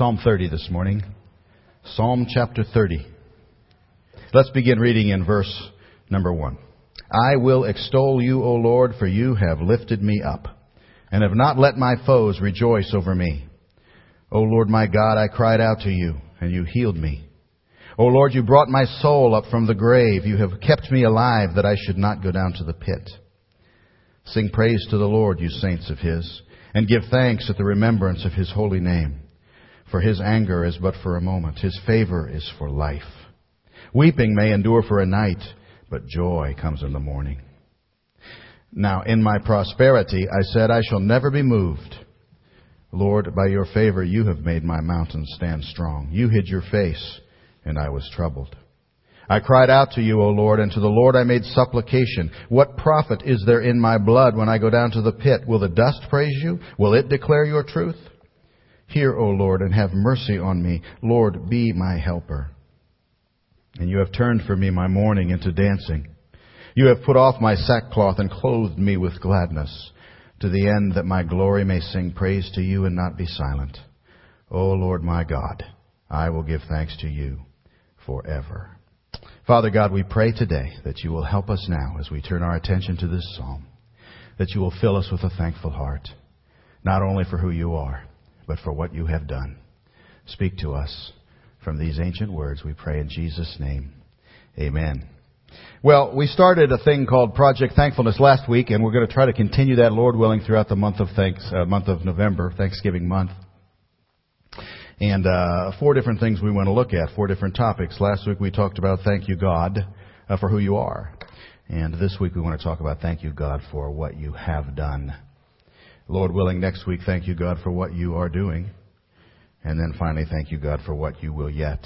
Psalm 30 this morning. Psalm chapter 30. Let's begin reading in verse number 1. I will extol you, O Lord, for you have lifted me up, and have not let my foes rejoice over me. O Lord my God, I cried out to you, and you healed me. O Lord, you brought my soul up from the grave. You have kept me alive that I should not go down to the pit. Sing praise to the Lord, you saints of his, and give thanks at the remembrance of his holy name. For his anger is but for a moment, his favor is for life. Weeping may endure for a night, but joy comes in the morning. Now, in my prosperity, I said, I shall never be moved. Lord, by your favor, you have made my mountains stand strong. You hid your face, and I was troubled. I cried out to you, O Lord, and to the Lord I made supplication. What profit is there in my blood when I go down to the pit? Will the dust praise you? Will it declare your truth? Hear, O Lord, and have mercy on me. Lord, be my helper. And you have turned for me my mourning into dancing. You have put off my sackcloth and clothed me with gladness, to the end that my glory may sing praise to you and not be silent. O Lord my God, I will give thanks to you forever. Father God, we pray today that you will help us now as we turn our attention to this psalm, that you will fill us with a thankful heart, not only for who you are, but for what you have done. Speak to us from these ancient words, we pray in Jesus' name. Amen. Well, we started a thing called Project Thankfulness last week, and we're going to try to continue that, Lord willing, throughout the month of thanks, uh, month of November, Thanksgiving month. And uh, four different things we want to look at, four different topics. Last week we talked about thank you God uh, for who you are. And this week we want to talk about thank you God for what you have done. Lord willing, next week thank you God for what you are doing. And then finally thank you God for what you will yet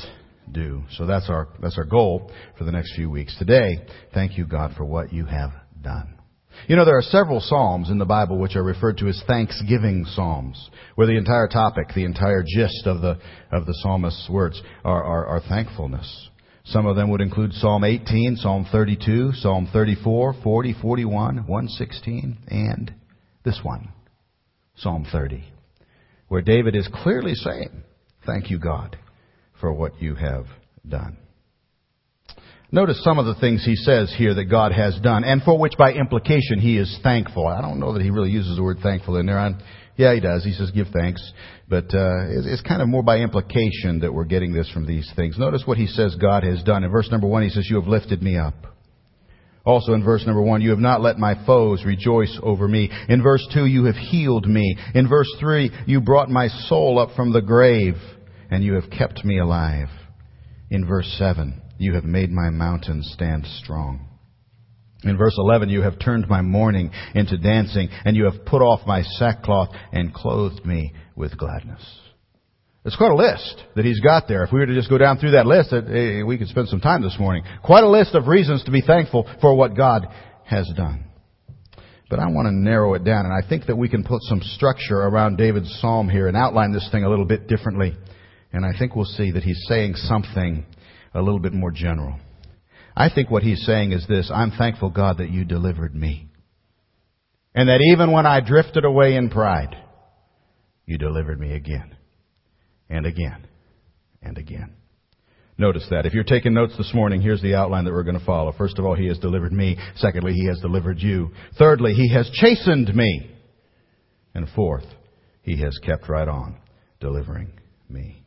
do. So that's our, that's our goal for the next few weeks. Today, thank you God for what you have done. You know, there are several psalms in the Bible which are referred to as thanksgiving psalms, where the entire topic, the entire gist of the, of the psalmist's words are, are, are thankfulness. Some of them would include Psalm 18, Psalm 32, Psalm 34, 40, 41, 116, and this one, Psalm 30, where David is clearly saying, Thank you, God, for what you have done. Notice some of the things he says here that God has done, and for which by implication he is thankful. I don't know that he really uses the word thankful in there. I'm, yeah, he does. He says give thanks. But uh, it's, it's kind of more by implication that we're getting this from these things. Notice what he says God has done. In verse number one, he says, You have lifted me up. Also in verse number one, you have not let my foes rejoice over me. In verse two, you have healed me. In verse three, you brought my soul up from the grave, and you have kept me alive. In verse seven, you have made my mountains stand strong. In verse 11, you have turned my mourning into dancing, and you have put off my sackcloth and clothed me with gladness. It's quite a list that he's got there. If we were to just go down through that list, we could spend some time this morning. Quite a list of reasons to be thankful for what God has done. But I want to narrow it down, and I think that we can put some structure around David's psalm here and outline this thing a little bit differently. And I think we'll see that he's saying something a little bit more general. I think what he's saying is this I'm thankful, God, that you delivered me. And that even when I drifted away in pride, you delivered me again and again and again. Notice that. If you're taking notes this morning, here's the outline that we're going to follow. First of all, He has delivered me. Secondly, He has delivered you. Thirdly, He has chastened me. And fourth, He has kept right on delivering me.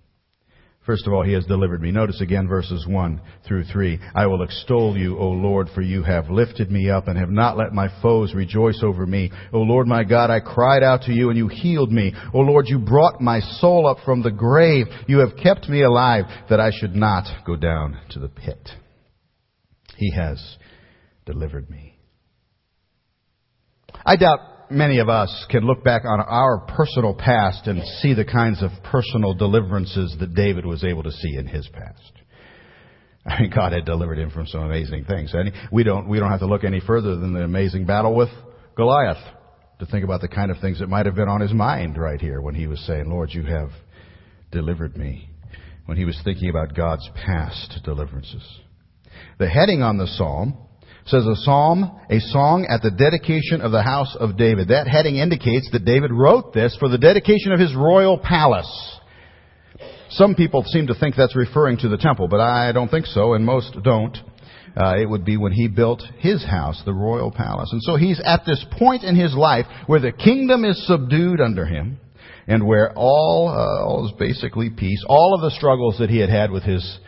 First of all, he has delivered me. Notice again verses 1 through 3. I will extol you, O Lord, for you have lifted me up and have not let my foes rejoice over me. O Lord my God, I cried out to you and you healed me. O Lord, you brought my soul up from the grave. You have kept me alive that I should not go down to the pit. He has delivered me. I doubt many of us can look back on our personal past and see the kinds of personal deliverances that David was able to see in his past. I mean, God had delivered him from some amazing things. And we don't, we don't have to look any further than the amazing battle with Goliath to think about the kind of things that might have been on his mind right here when he was saying, Lord, you have delivered me. When he was thinking about God's past deliverances. The heading on the psalm says a psalm, a song at the dedication of the house of David. That heading indicates that David wrote this for the dedication of his royal palace. Some people seem to think that's referring to the temple, but I don't think so, and most don't. Uh, it would be when he built his house, the royal palace. And so he's at this point in his life where the kingdom is subdued under him, and where all, uh, all is basically peace. All of the struggles that he had had with his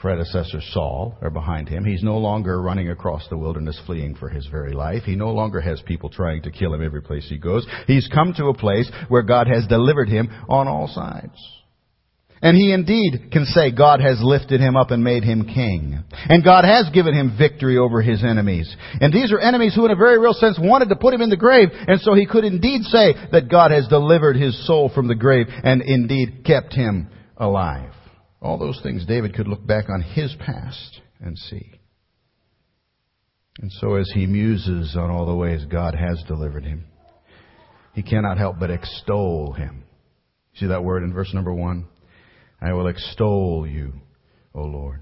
predecessor Saul are behind him. He's no longer running across the wilderness fleeing for his very life. He no longer has people trying to kill him every place he goes. He's come to a place where God has delivered him on all sides. And he indeed can say God has lifted him up and made him king. And God has given him victory over his enemies. And these are enemies who in a very real sense wanted to put him in the grave. And so he could indeed say that God has delivered his soul from the grave and indeed kept him alive. All those things David could look back on his past and see. And so as he muses on all the ways God has delivered him, he cannot help but extol him. See that word in verse number one? I will extol you, O Lord.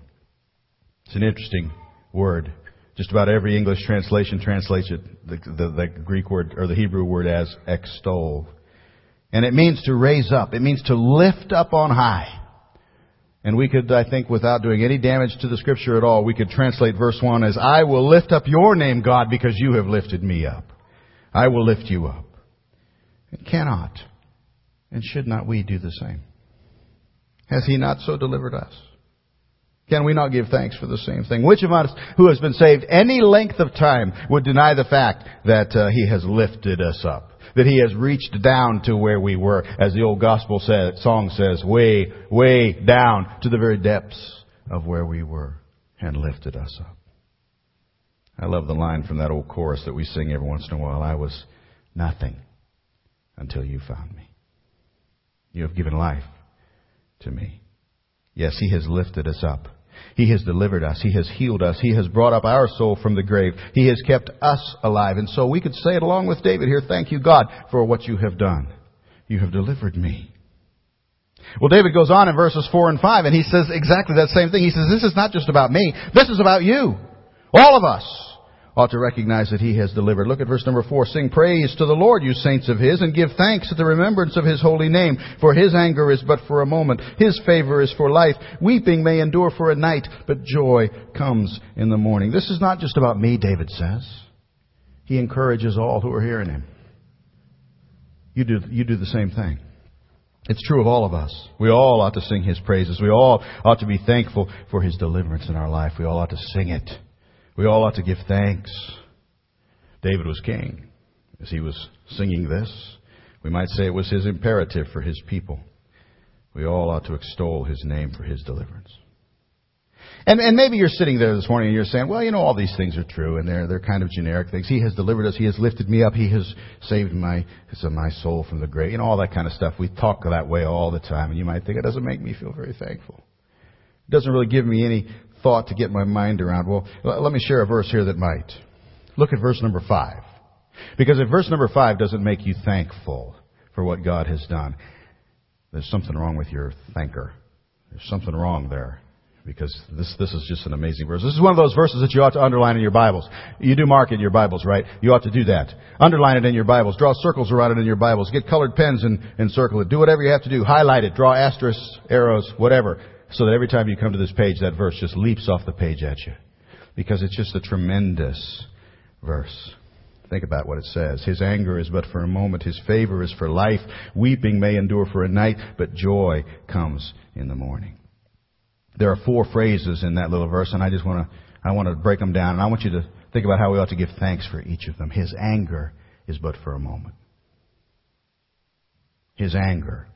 It's an interesting word. Just about every English translation translates it, the, the, the Greek word, or the Hebrew word as extol. And it means to raise up. It means to lift up on high. And we could, I think, without doing any damage to the scripture at all, we could translate verse 1 as, I will lift up your name, God, because you have lifted me up. I will lift you up. It cannot and should not we do the same? Has he not so delivered us? Can we not give thanks for the same thing? Which of us who has been saved any length of time would deny the fact that uh, he has lifted us up? That he has reached down to where we were, as the old gospel song says, way, way down to the very depths of where we were and lifted us up. I love the line from that old chorus that we sing every once in a while. I was nothing until you found me. You have given life to me. Yes, He has lifted us up. He has delivered us. He has healed us. He has brought up our soul from the grave. He has kept us alive. And so we could say it along with David here, thank you God for what you have done. You have delivered me. Well, David goes on in verses 4 and 5 and he says exactly that same thing. He says, this is not just about me. This is about you. All of us ought to recognize that he has delivered. Look at verse number four. Sing praise to the Lord, you saints of his, and give thanks at the remembrance of his holy name. For his anger is but for a moment. His favor is for life. Weeping may endure for a night, but joy comes in the morning. This is not just about me, David says. He encourages all who are hearing him. You do, you do the same thing. It's true of all of us. We all ought to sing His praises. We all ought to be thankful for His deliverance in our life. We all ought to sing it. We all ought to give thanks. David was king. As he was singing this, we might say it was his imperative for his people. We all ought to extol his name for his deliverance. And, and maybe you're sitting there this morning and you're saying, well, you know, all these things are true and they're, they're kind of generic things. He has delivered us. He has lifted me up. He has saved my, my soul from the grave. You know, all that kind of stuff. We talk that way all the time and you might think it doesn't make me feel very thankful. It doesn't really give me any thought to get my mind around. Well, let me share a verse here that might. Look at verse number five. Because if verse number five doesn't make you thankful for what God has done, there's something wrong with your thinker. There's something wrong there. Because this, this is just an amazing verse. This is one of those verses that you ought to underline in your Bibles. You do mark it in your Bibles, right? You ought to do that. Underline it in your Bibles. Draw circles around it in your Bibles. Get colored pens and, and circle it. Do whatever you have to do. Highlight it. Draw asterisks, arrows, whatever so that every time you come to this page, that verse just leaps off the page at you. Because it's just a tremendous verse. Think about what it says. His anger is but for a moment. His favor is for life. Weeping may endure for a night, but joy comes in the morning. There are four phrases in that little verse, and I just want to, I want to break them down, and I want you to think about how we ought to give thanks for each of them. His anger is but for a moment. His anger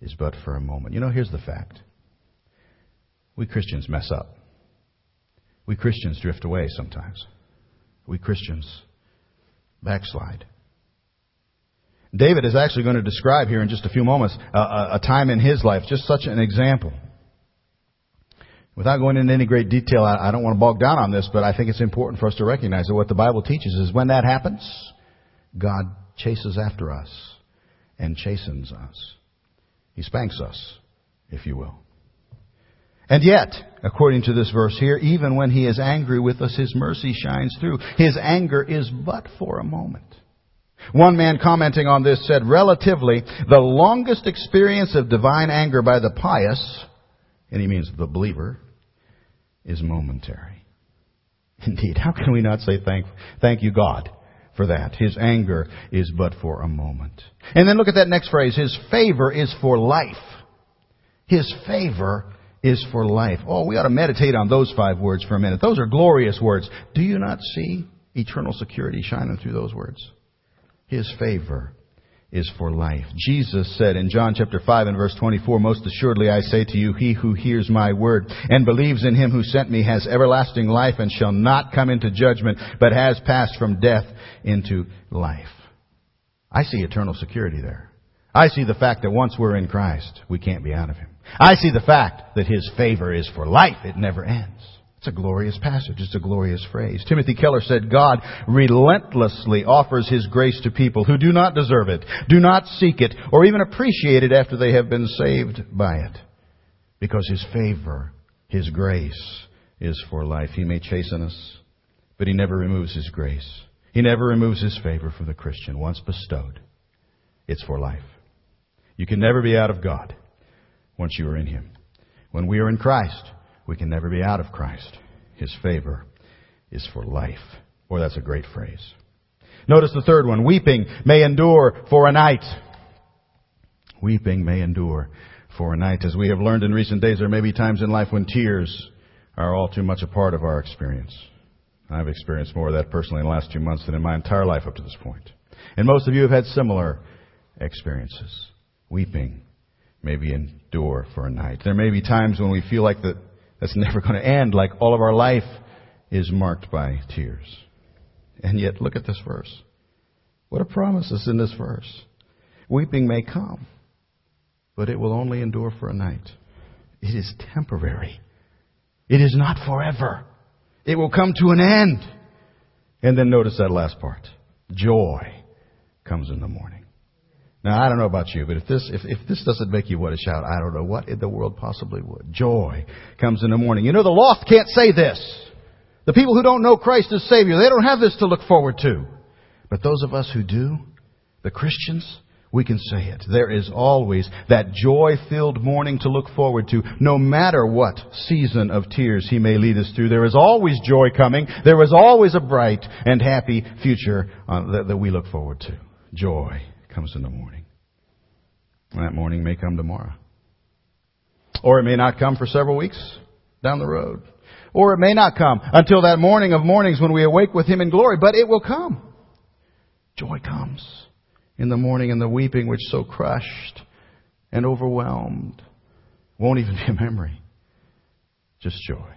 is but for a moment. You know, here's the fact. We Christians mess up. We Christians drift away sometimes. We Christians backslide. David is actually going to describe here in just a few moments a, a, a, time in his life, just such an example. Without going into any great detail, I, I don't want to bog down on this, but I think it's important for us to recognize that what the Bible teaches is when that happens, God chases after us and chastens us. He spanks us, if you will. And yet, according to this verse here, even when he is angry with us, his mercy shines through. His anger is but for a moment. One man commenting on this said, relatively, the longest experience of divine anger by the pious, and he means the believer, is momentary. Indeed, how can we not say thank, thank you God for that? His anger is but for a moment. And then look at that next phrase, His favor is for life. His favor is for life. Oh, we ought to meditate on those five words for a minute. Those are glorious words. Do you not see eternal security shining through those words? His favor is for life. Jesus said in John chapter 5 and verse 24, Most assuredly I say to you, he who hears my word and believes in him who sent me has everlasting life and shall not come into judgment, but has passed from death into life. I see eternal security there. I see the fact that once we're in Christ, we can't be out of him. I see the fact that his favor is for life. It never ends. It's a glorious passage. It's a glorious phrase. Timothy Keller said, God relentlessly offers His grace to people who do not deserve it, do not seek it, or even appreciate it after they have been saved by it. Because His favor, His grace is for life. He may chasten us, but He never removes His grace. He never removes His favor from the Christian. Once bestowed, it's for life. You can never be out of God once you are in Him. When we are in Christ, we can never be out of Christ. His favor is for life. Boy, that's a great phrase. Notice the third one. Weeping may endure for a night. Weeping may endure for a night. As we have learned in recent days, there may be times in life when tears are all too much a part of our experience. I've experienced more of that personally in the last two months than in my entire life up to this point. And most of you have had similar experiences. Weeping maybe endure for a night. There may be times when we feel like that that's never going to end, like all of our life is marked by tears. And yet, look at this verse. What a promise is in this verse. Weeping may come, but it will only endure for a night. It is temporary. It is not forever. It will come to an end. And then notice that last part. Joy comes in the morning. Now, I don't know about you, but if this, if, if this doesn't make you want to shout, I don't know what in the world possibly would. Joy comes in the morning. You know, the lost can't say this. The people who don't know Christ as Savior, they don't have this to look forward to. But those of us who do, the Christians, we can say it. There is always that joy-filled morning to look forward to, no matter what season of tears He may lead us through. There is always joy coming. There is always a bright and happy future uh, that we look forward to. Joy comes in the morning. And that morning may come tomorrow. Or it may not come for several weeks down the road. Or it may not come until that morning of mornings when we awake with Him in glory, but it will come. Joy comes in the morning and the weeping which so crushed and overwhelmed won't even be a memory. Just joy.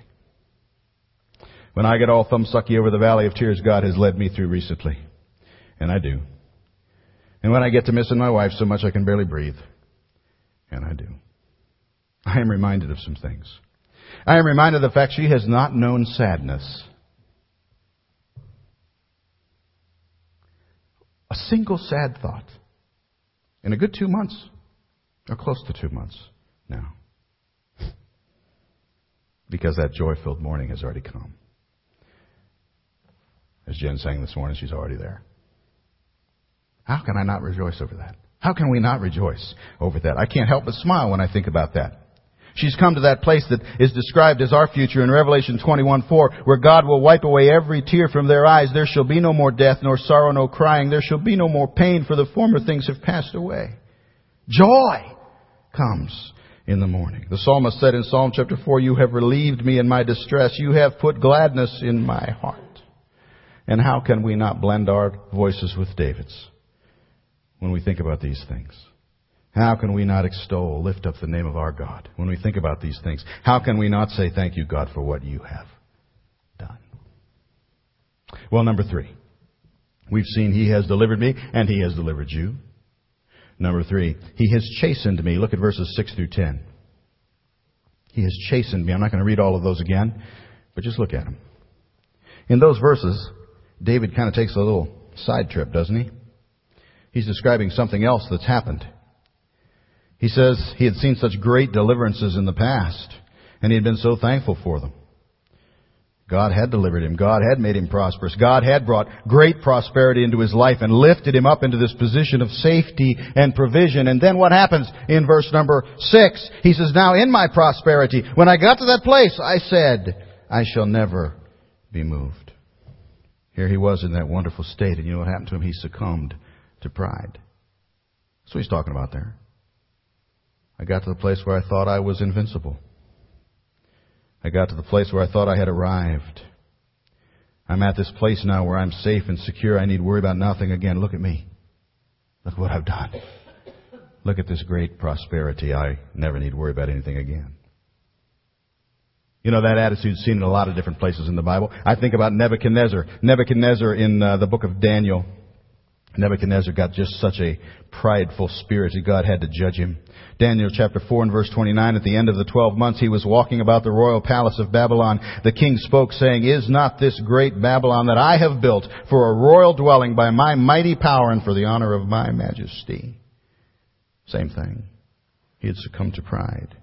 When I get all thumbsucky over the valley of tears God has led me through recently, and I do, and when I get to missing my wife so much I can barely breathe, and I do, I am reminded of some things. I am reminded of the fact she has not known sadness. A single sad thought in a good two months, or close to two months now. Because that joy filled morning has already come. As Jen sang this morning, she's already there. How can I not rejoice over that? How can we not rejoice over that? I can't help but smile when I think about that. She's come to that place that is described as our future in Revelation 21:4, where God will wipe away every tear from their eyes. There shall be no more death, nor sorrow, nor crying. There shall be no more pain, for the former things have passed away. Joy comes in the morning. The psalmist said in Psalm chapter 4, You have relieved me in my distress. You have put gladness in my heart. And how can we not blend our voices with David's? When we think about these things? How can we not extol, lift up the name of our God when we think about these things? How can we not say thank you, God, for what you have done? Well, number three. We've seen He has delivered me and He has delivered you. Number three, He has chastened me. Look at verses 6 through 10. He has chastened me. I'm not going to read all of those again, but just look at them. In those verses, David kind of takes a little side trip, doesn't he? He's describing something else that's happened. He says he had seen such great deliverances in the past, and he had been so thankful for them. God had delivered him. God had made him prosperous. God had brought great prosperity into his life and lifted him up into this position of safety and provision. And then what happens in verse number six? He says, now in my prosperity, when I got to that place, I said, I shall never be moved. Here he was in that wonderful state, and you know what happened to him? He succumbed to pride. That's what he's talking about there. I got to the place where I thought I was invincible. I got to the place where I thought I had arrived. I'm at this place now where I'm safe and secure. I need worry about nothing again. Look at me. Look what I've done. Look at this great prosperity. I never need worry about anything again. You know, that attitude's seen in a lot of different places in the Bible. I think about Nebuchadnezzar. Nebuchadnezzar in uh, the book of Daniel. Nebuchadnezzar got just such a prideful spirit that God had to judge him. Daniel chapter 4 and verse 29, at the end of the 12 months he was walking about the royal palace of Babylon. The king spoke saying, Is not this great Babylon that I have built for a royal dwelling by my mighty power and for the honor of my majesty? Same thing. He had succumbed to pride.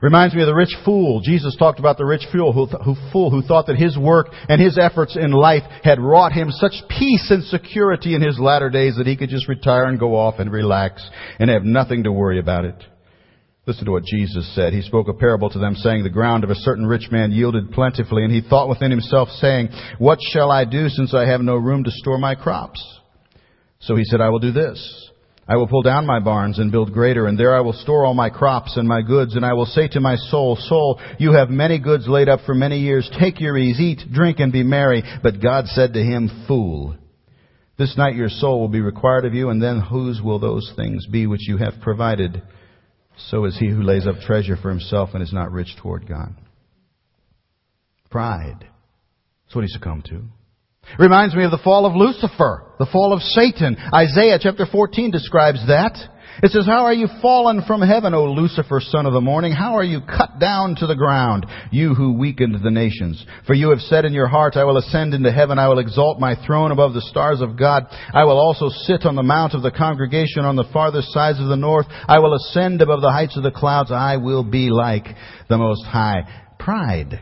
Reminds me of the rich fool. Jesus talked about the rich fool who, who, fool who thought that his work and his efforts in life had wrought him such peace and security in his latter days that he could just retire and go off and relax and have nothing to worry about it. Listen to what Jesus said. He spoke a parable to them saying, the ground of a certain rich man yielded plentifully and he thought within himself saying, what shall I do since I have no room to store my crops? So he said, I will do this. I will pull down my barns and build greater, and there I will store all my crops and my goods, and I will say to my soul, Soul, you have many goods laid up for many years. Take your ease, eat, drink, and be merry. But God said to him, Fool, this night your soul will be required of you, and then whose will those things be which you have provided? So is he who lays up treasure for himself and is not rich toward God. Pride. That's what he succumbed to. Reminds me of the fall of Lucifer, the fall of Satan. Isaiah chapter 14 describes that. It says, How are you fallen from heaven, O Lucifer, son of the morning? How are you cut down to the ground, you who weakened the nations? For you have said in your heart, I will ascend into heaven, I will exalt my throne above the stars of God. I will also sit on the mount of the congregation on the farthest sides of the north. I will ascend above the heights of the clouds. I will be like the Most High. Pride.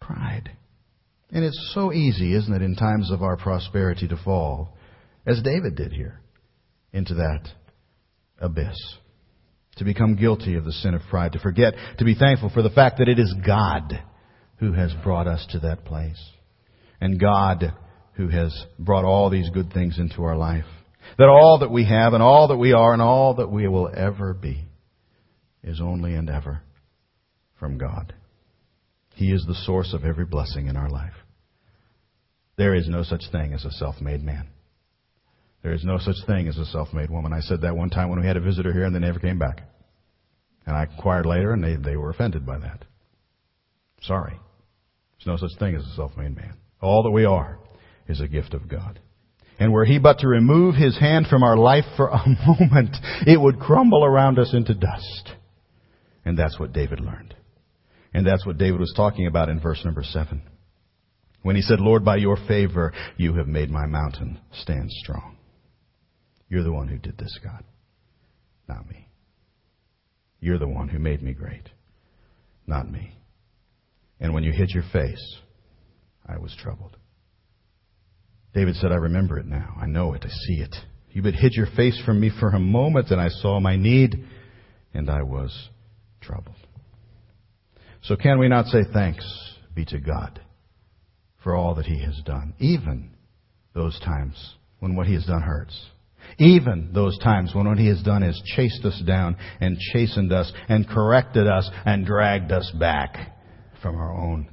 Pride. And it's so easy, isn't it, in times of our prosperity to fall, as David did here, into that abyss. To become guilty of the sin of pride, to forget, to be thankful for the fact that it is God who has brought us to that place. And God who has brought all these good things into our life. That all that we have and all that we are and all that we will ever be is only and ever from God. He is the source of every blessing in our life. There is no such thing as a self-made man. There is no such thing as a self-made woman. I said that one time when we had a visitor here and they never came back. And I inquired later and they, they were offended by that. Sorry. There's no such thing as a self-made man. All that we are is a gift of God. And were he but to remove his hand from our life for a moment, it would crumble around us into dust. And that's what David learned. And that's what David was talking about in verse number seven. When he said, Lord, by your favor, you have made my mountain stand strong. You're the one who did this, God, not me. You're the one who made me great, not me. And when you hid your face, I was troubled. David said, I remember it now. I know it. I see it. You but hid your face from me for a moment, and I saw my need, and I was troubled. So can we not say thanks be to God for all that He has done, even those times when what He has done hurts? Even those times when what He has done is chased us down and chastened us and corrected us and dragged us back from our own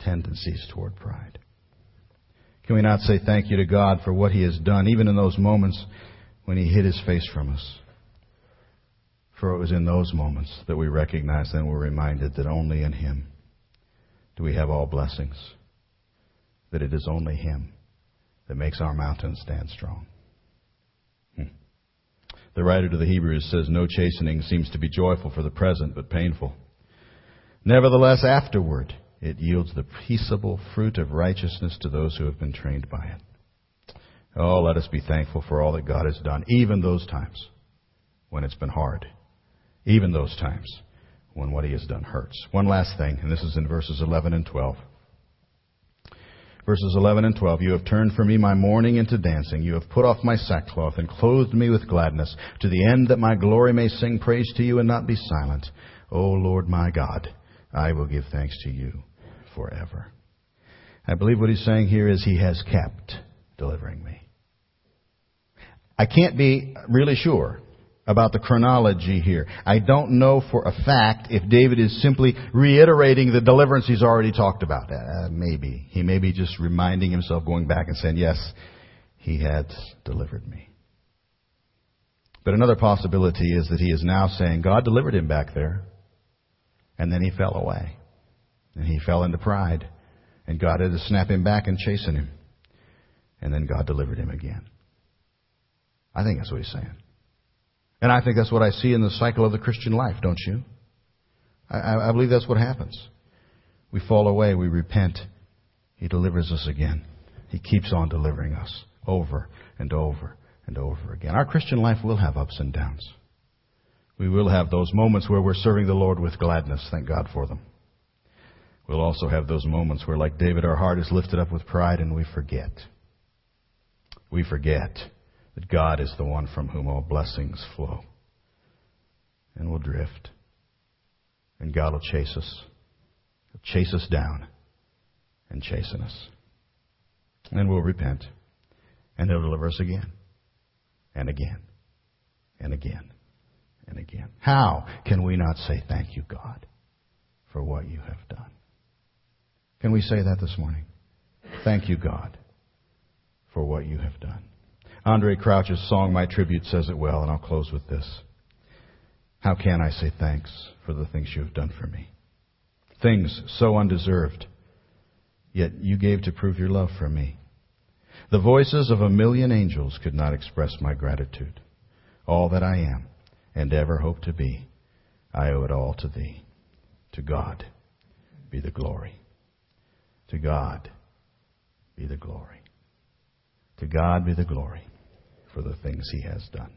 tendencies toward pride. Can we not say thank you to God for what He has done, even in those moments when He hid His face from us? For it was in those moments that we recognized and were reminded that only in Him do we have all blessings. That it is only Him that makes our mountains stand strong. Hmm. The writer to the Hebrews says, No chastening seems to be joyful for the present, but painful. Nevertheless, afterward, it yields the peaceable fruit of righteousness to those who have been trained by it. Oh, let us be thankful for all that God has done, even those times when it's been hard even those times when what he has done hurts. One last thing, and this is in verses 11 and 12. Verses 11 and 12. You have turned for me my mourning into dancing. You have put off my sackcloth and clothed me with gladness, to the end that my glory may sing praise to you and not be silent. O Lord my God, I will give thanks to you forever. I believe what he's saying here is he has kept delivering me. I can't be really sure about the chronology here. I don't know for a fact if David is simply reiterating the deliverance he's already talked about. Uh, maybe. He may be just reminding himself, going back and saying, yes, he had delivered me. But another possibility is that he is now saying, God delivered him back there, and then he fell away. And he fell into pride. And God had to snap him back and chasten him. And then God delivered him again. I think that's what he's saying. And I think that's what I see in the cycle of the Christian life, don't you? I, I believe that's what happens. We fall away, we repent. He delivers us again. He keeps on delivering us over and over and over again. Our Christian life will have ups and downs. We will have those moments where we're serving the Lord with gladness. Thank God for them. We'll also have those moments where, like David, our heart is lifted up with pride and we forget. We forget that God is the one from whom all blessings flow. And we'll drift. And God will chase us. He'll chase us down and chasten us. And we'll repent. And He'll deliver us again. And again. And again. And again. How can we not say thank you, God, for what you have done? Can we say that this morning? Thank you, God, for what you have done. Andraé Crouch's song, My Tribute, says it well, and I'll close with this. How can I say thanks for the things you have done for me? Things so undeserved, yet you gave to prove your love for me. The voices of a million angels could not express my gratitude. All that I am and ever hope to be, I owe it all to thee. To God be the glory. To God be the glory. To God be the glory for the things he has done.